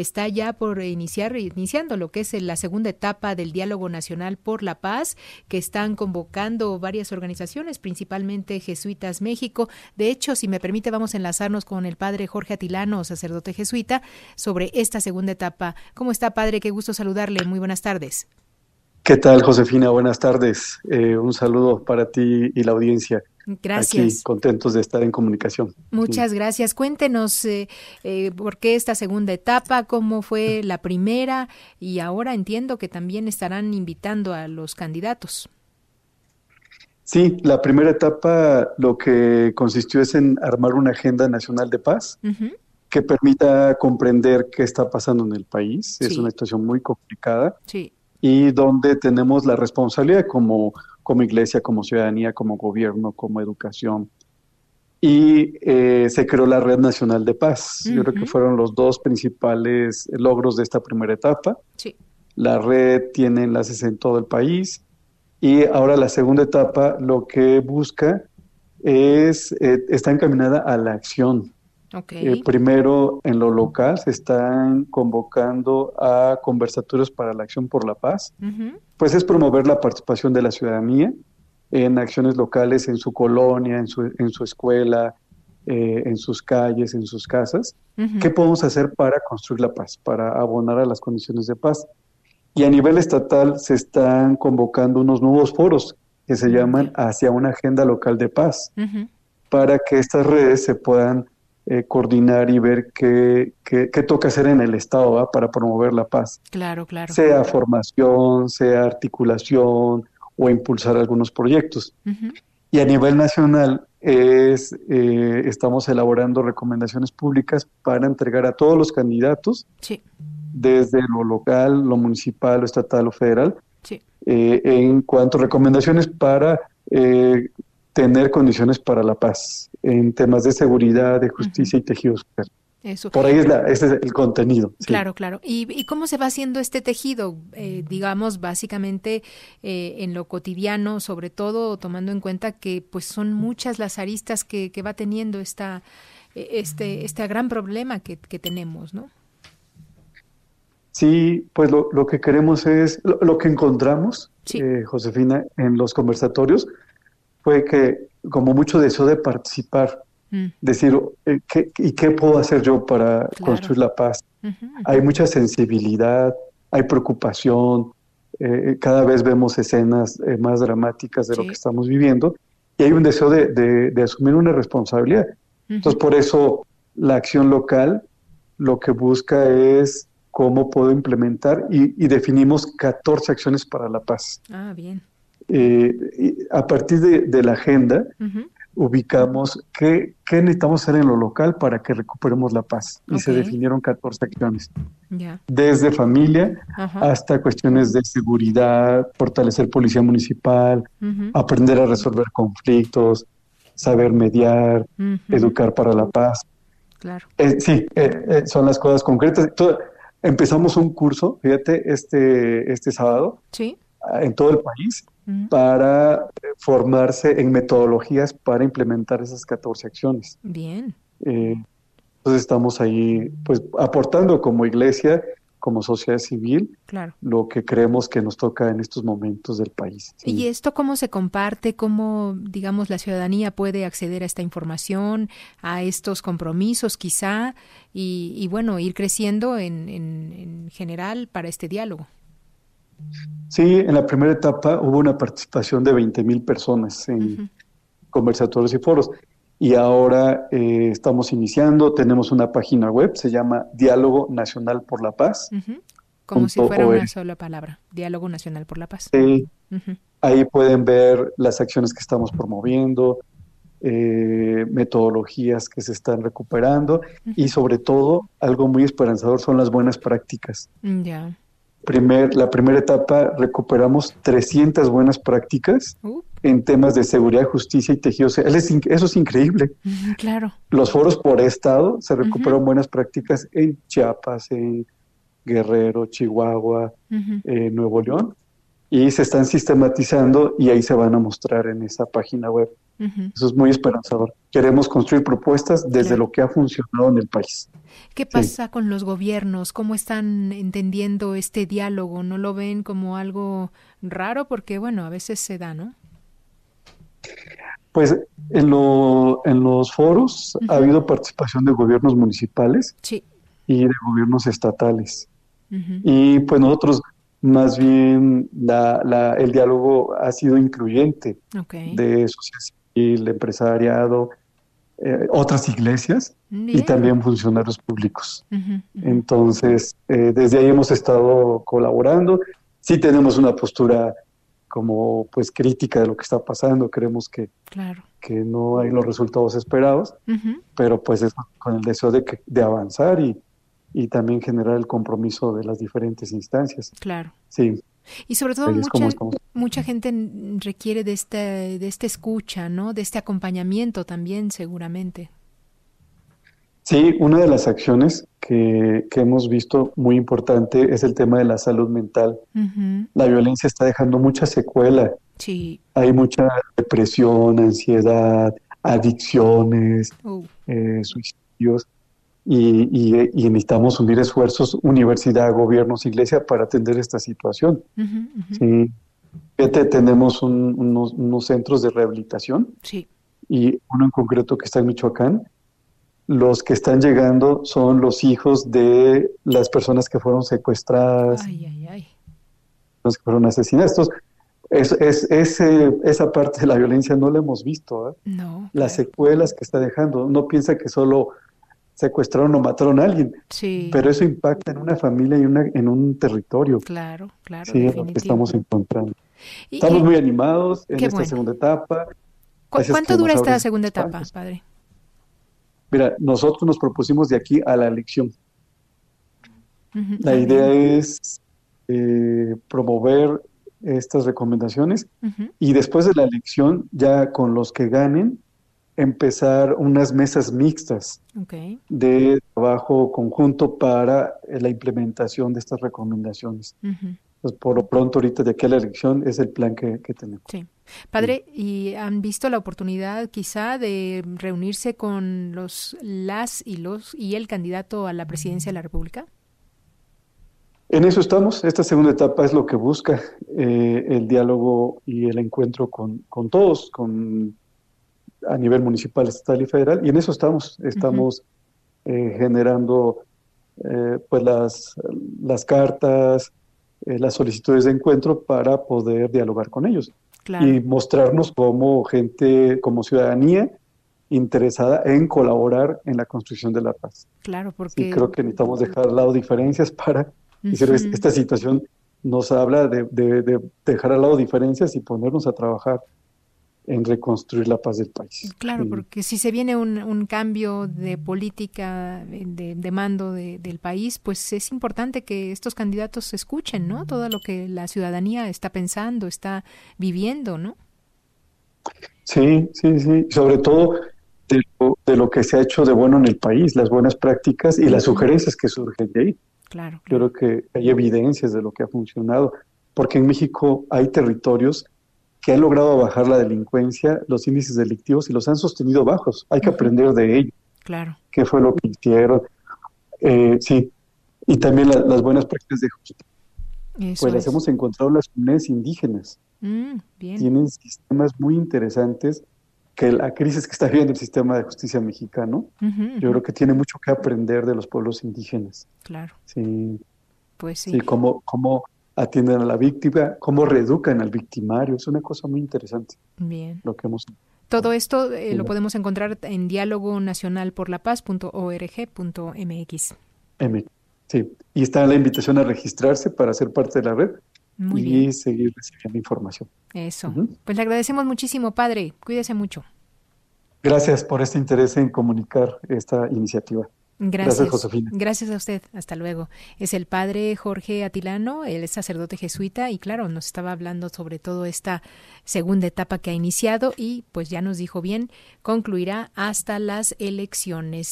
está ya por iniciar, iniciando lo que es la segunda etapa del Diálogo Nacional por la Paz, que están convocando varias organizaciones, principalmente Jesuitas México. De hecho, si me permite, vamos a enlazarnos con el padre Jorge Atilano, sacerdote jesuita, sobre esta segunda etapa. ¿Cómo está, padre? Qué gusto saludarle. Muy buenas tardes. ¿Qué tal, Josefina? Buenas tardes. Eh, un saludo para ti y la audiencia. Gracias. Aquí, contentos de estar en comunicación. Muchas gracias. Cuéntenos eh, eh, por qué esta segunda etapa, cómo fue la primera y ahora entiendo que también estarán invitando a los candidatos. Sí, la primera etapa lo que consistió es en armar una agenda nacional de paz que permita comprender qué está pasando en el país. Es una situación muy complicada. Sí y donde tenemos la responsabilidad como, como iglesia, como ciudadanía, como gobierno, como educación. Y eh, se creó la Red Nacional de Paz. Yo creo que fueron los dos principales logros de esta primera etapa. Sí. La red tiene enlaces en todo el país y ahora la segunda etapa lo que busca es, eh, está encaminada a la acción, Okay. primero, en lo local se están convocando a conversatorios para la acción por la paz. Pues es promover la participación de la ciudadanía en acciones locales en su colonia, en su, en su escuela, eh, en sus calles, en sus casas. ¿Qué podemos hacer para construir la paz, para abonar a las condiciones de paz? Y a nivel estatal se están convocando unos nuevos foros que se llaman Hacia una Agenda Local de Paz, para que estas redes se puedan eh, coordinar y ver qué, qué, toca hacer en el Estado para promover la paz. Claro, claro. Sea formación, sea articulación o impulsar algunos proyectos. Y a nivel nacional es, eh, estamos elaborando recomendaciones públicas para entregar a todos los candidatos, desde lo local, lo municipal, lo estatal o federal, eh, en cuanto a recomendaciones para tener condiciones para la paz en temas de seguridad, de justicia y tejido social. Eso. Por ahí es la, ese es el contenido. Claro, claro. ¿Y, cómo se va haciendo este tejido? Eh, digamos, básicamente eh, en lo cotidiano, sobre todo tomando en cuenta que pues son muchas las aristas que, va teniendo esta, e, este, este gran problema que, tenemos, ¿no? Sí, pues lo, lo que queremos es, lo, que encontramos, eh, Josefina, en los conversatorios, fue que como mucho deseo de participar, mm. decir, eh, ¿qué, ¿y qué puedo hacer yo para construir la paz? Hay mucha sensibilidad, hay preocupación, eh, cada vez vemos escenas eh, más dramáticas de lo que estamos viviendo y hay un deseo de, asumir una responsabilidad. Entonces, por eso la acción local lo que busca es cómo puedo implementar y, y definimos 14 acciones para la paz. Ah, bien. Eh, a partir de, la agenda, ubicamos qué, necesitamos hacer en lo local para que recuperemos la paz. Y se definieron 14 acciones. Desde familia hasta cuestiones de seguridad, fortalecer policía municipal, aprender a resolver conflictos, saber mediar, educar para la paz. Claro. Eh, sí, eh, son las cosas concretas. empezamos un curso, fíjate, este, este sábado. Sí. En todo el país para formarse en metodologías para implementar esas 14 acciones. Bien. Eh, entonces estamos ahí pues aportando como iglesia, como sociedad civil, claro. lo que creemos que nos toca en estos momentos del país. ¿Y esto cómo se comparte? ¿Cómo, digamos, la ciudadanía puede acceder a esta información, a estos compromisos quizá, y, bueno, ir creciendo en, en general para este diálogo? Sí, en la primera etapa hubo una participación de 20 mil personas en conversatorios y foros. Y ahora eh, estamos iniciando, tenemos una página web, se llama Diálogo Nacional por la Paz. Como si fuera una sola palabra, Diálogo Nacional por la Paz. Sí, ahí pueden ver las acciones que estamos promoviendo, eh, metodologías que se están recuperando y sobre todo, algo muy esperanzador son las buenas prácticas. Ya primer, la primera etapa recuperamos 300 buenas prácticas uh. en temas de seguridad, justicia y tejido social. Eso es increíble. claro. Los foros por estado se recuperaron buenas prácticas en Chiapas, en Guerrero, Chihuahua, eh, Nuevo León, y se están sistematizando y ahí se van a mostrar en esa página web. Eso es muy esperanzador. Queremos construir propuestas desde lo que ha funcionado en el país. ¿Qué pasa con los gobiernos? ¿Cómo están entendiendo este diálogo? ¿No lo ven como algo raro? Porque, bueno, a veces se da, ¿no? Pues en, lo, en los foros ha habido participación de gobiernos municipales y de gobiernos estatales. Y pues nosotros, más bien, la, la, el diálogo ha sido incluyente de sociedad civil, empresariado, eh, otras iglesias y también funcionarios públicos. Entonces, eh, desde ahí hemos estado colaborando. Sí tenemos una postura como pues crítica de lo que está pasando, creemos que, que no hay los resultados esperados, pero pues es con el deseo de, que, de avanzar y, y también generar el compromiso de las diferentes instancias. Claro. Sí. Y sobre todo mucha, mucha gente requiere de esta, de esta escucha, ¿no? De este acompañamiento también, seguramente. Sí, una de las acciones que, hemos visto muy importante es el tema de la salud mental. La violencia está dejando mucha secuela. Sí. Hay mucha depresión, ansiedad, adicciones, uh. eh, suicidios. Y, necesitamos unir esfuerzos, universidad, gobiernos, iglesia, para atender esta situación. Sí. tenemos unos, unos, centros de rehabilitación. Sí. Y uno en concreto que está en Michoacán, los que están llegando son los hijos de las personas que fueron secuestradas, los que fueron asesinados. Es, es, esa parte de la violencia no la hemos visto. ¿eh? No, Las secuelas que está dejando. No piensa que solo secuestraron o mataron a alguien. Sí. Pero eso impacta en una familia y una, en un territorio. Claro, claro. Sí, es lo que estamos encontrando. estamos muy animados en esta segunda etapa. ¿Cuánto dura esta segunda etapa, padre? Mira, nosotros nos propusimos de aquí a la elección. La idea es eh, promover estas recomendaciones y después de la elección, ya con los que ganen, empezar unas mesas mixtas de trabajo conjunto para la implementación de estas recomendaciones. Pues por lo pronto, ahorita de aquí a la elección es el plan que, tenemos. Sí. Padre, ¿y han visto la oportunidad quizá de reunirse con los las y los y el candidato a la presidencia de la República? En eso estamos. Esta segunda etapa es lo que busca eh, el diálogo y el encuentro con, con todos, con a nivel municipal, estatal y federal. Y en eso estamos. Estamos eh, generando eh, pues las, las cartas, eh, las solicitudes de encuentro para poder dialogar con ellos y mostrarnos como gente, como ciudadanía interesada en colaborar en la construcción de la paz. Claro, porque... creo que necesitamos dejar al lado diferencias para... decir, esta situación nos habla de, de dejar al lado diferencias y ponernos a trabajar en reconstruir la paz del país. Claro, porque si se viene un, un cambio de política, de, mando del país, pues es importante que estos candidatos escuchen, ¿no? Todo lo que la ciudadanía está pensando, está viviendo, ¿no? Sí, sí, sí. Sobre todo de lo, de lo que se ha hecho de bueno en el país, las buenas prácticas y las sugerencias que surgen de ahí. Claro. Yo creo que hay evidencias de lo que ha funcionado, porque en México hay territorios que han logrado bajar la delincuencia, los índices delictivos y los han sostenido bajos. Hay que aprender de ello. Claro. ¿Qué fue lo que hicieron? Eh, sí. Y también las buenas prácticas de justicia. pues las hemos encontrado en las comunidades indígenas. Mm, bien. Tienen sistemas muy interesantes que la crisis que está viviendo el sistema de justicia mexicano, yo creo que tiene mucho que aprender de los pueblos indígenas. Claro. Sí. Pues sí. Sí, cómo, cómo atienden a la víctima, cómo reeducan al victimario. Es una cosa muy interesante. Bien. Lo que hemos todo esto eh, lo podemos encontrar en diálogo nacional por la paz.org.mx. Sí, y está la invitación a registrarse para ser parte de la red y seguir recibiendo información. Eso. Pues le agradecemos muchísimo, padre. Cuídese mucho. Gracias por este interés en comunicar esta iniciativa. Gracias, Josefina. Gracias a usted. Hasta luego. Es el padre Jorge Atilano, es sacerdote jesuita y claro, nos estaba hablando sobre todo esta segunda etapa que ha iniciado y pues ya nos dijo bien, concluirá hasta las elecciones.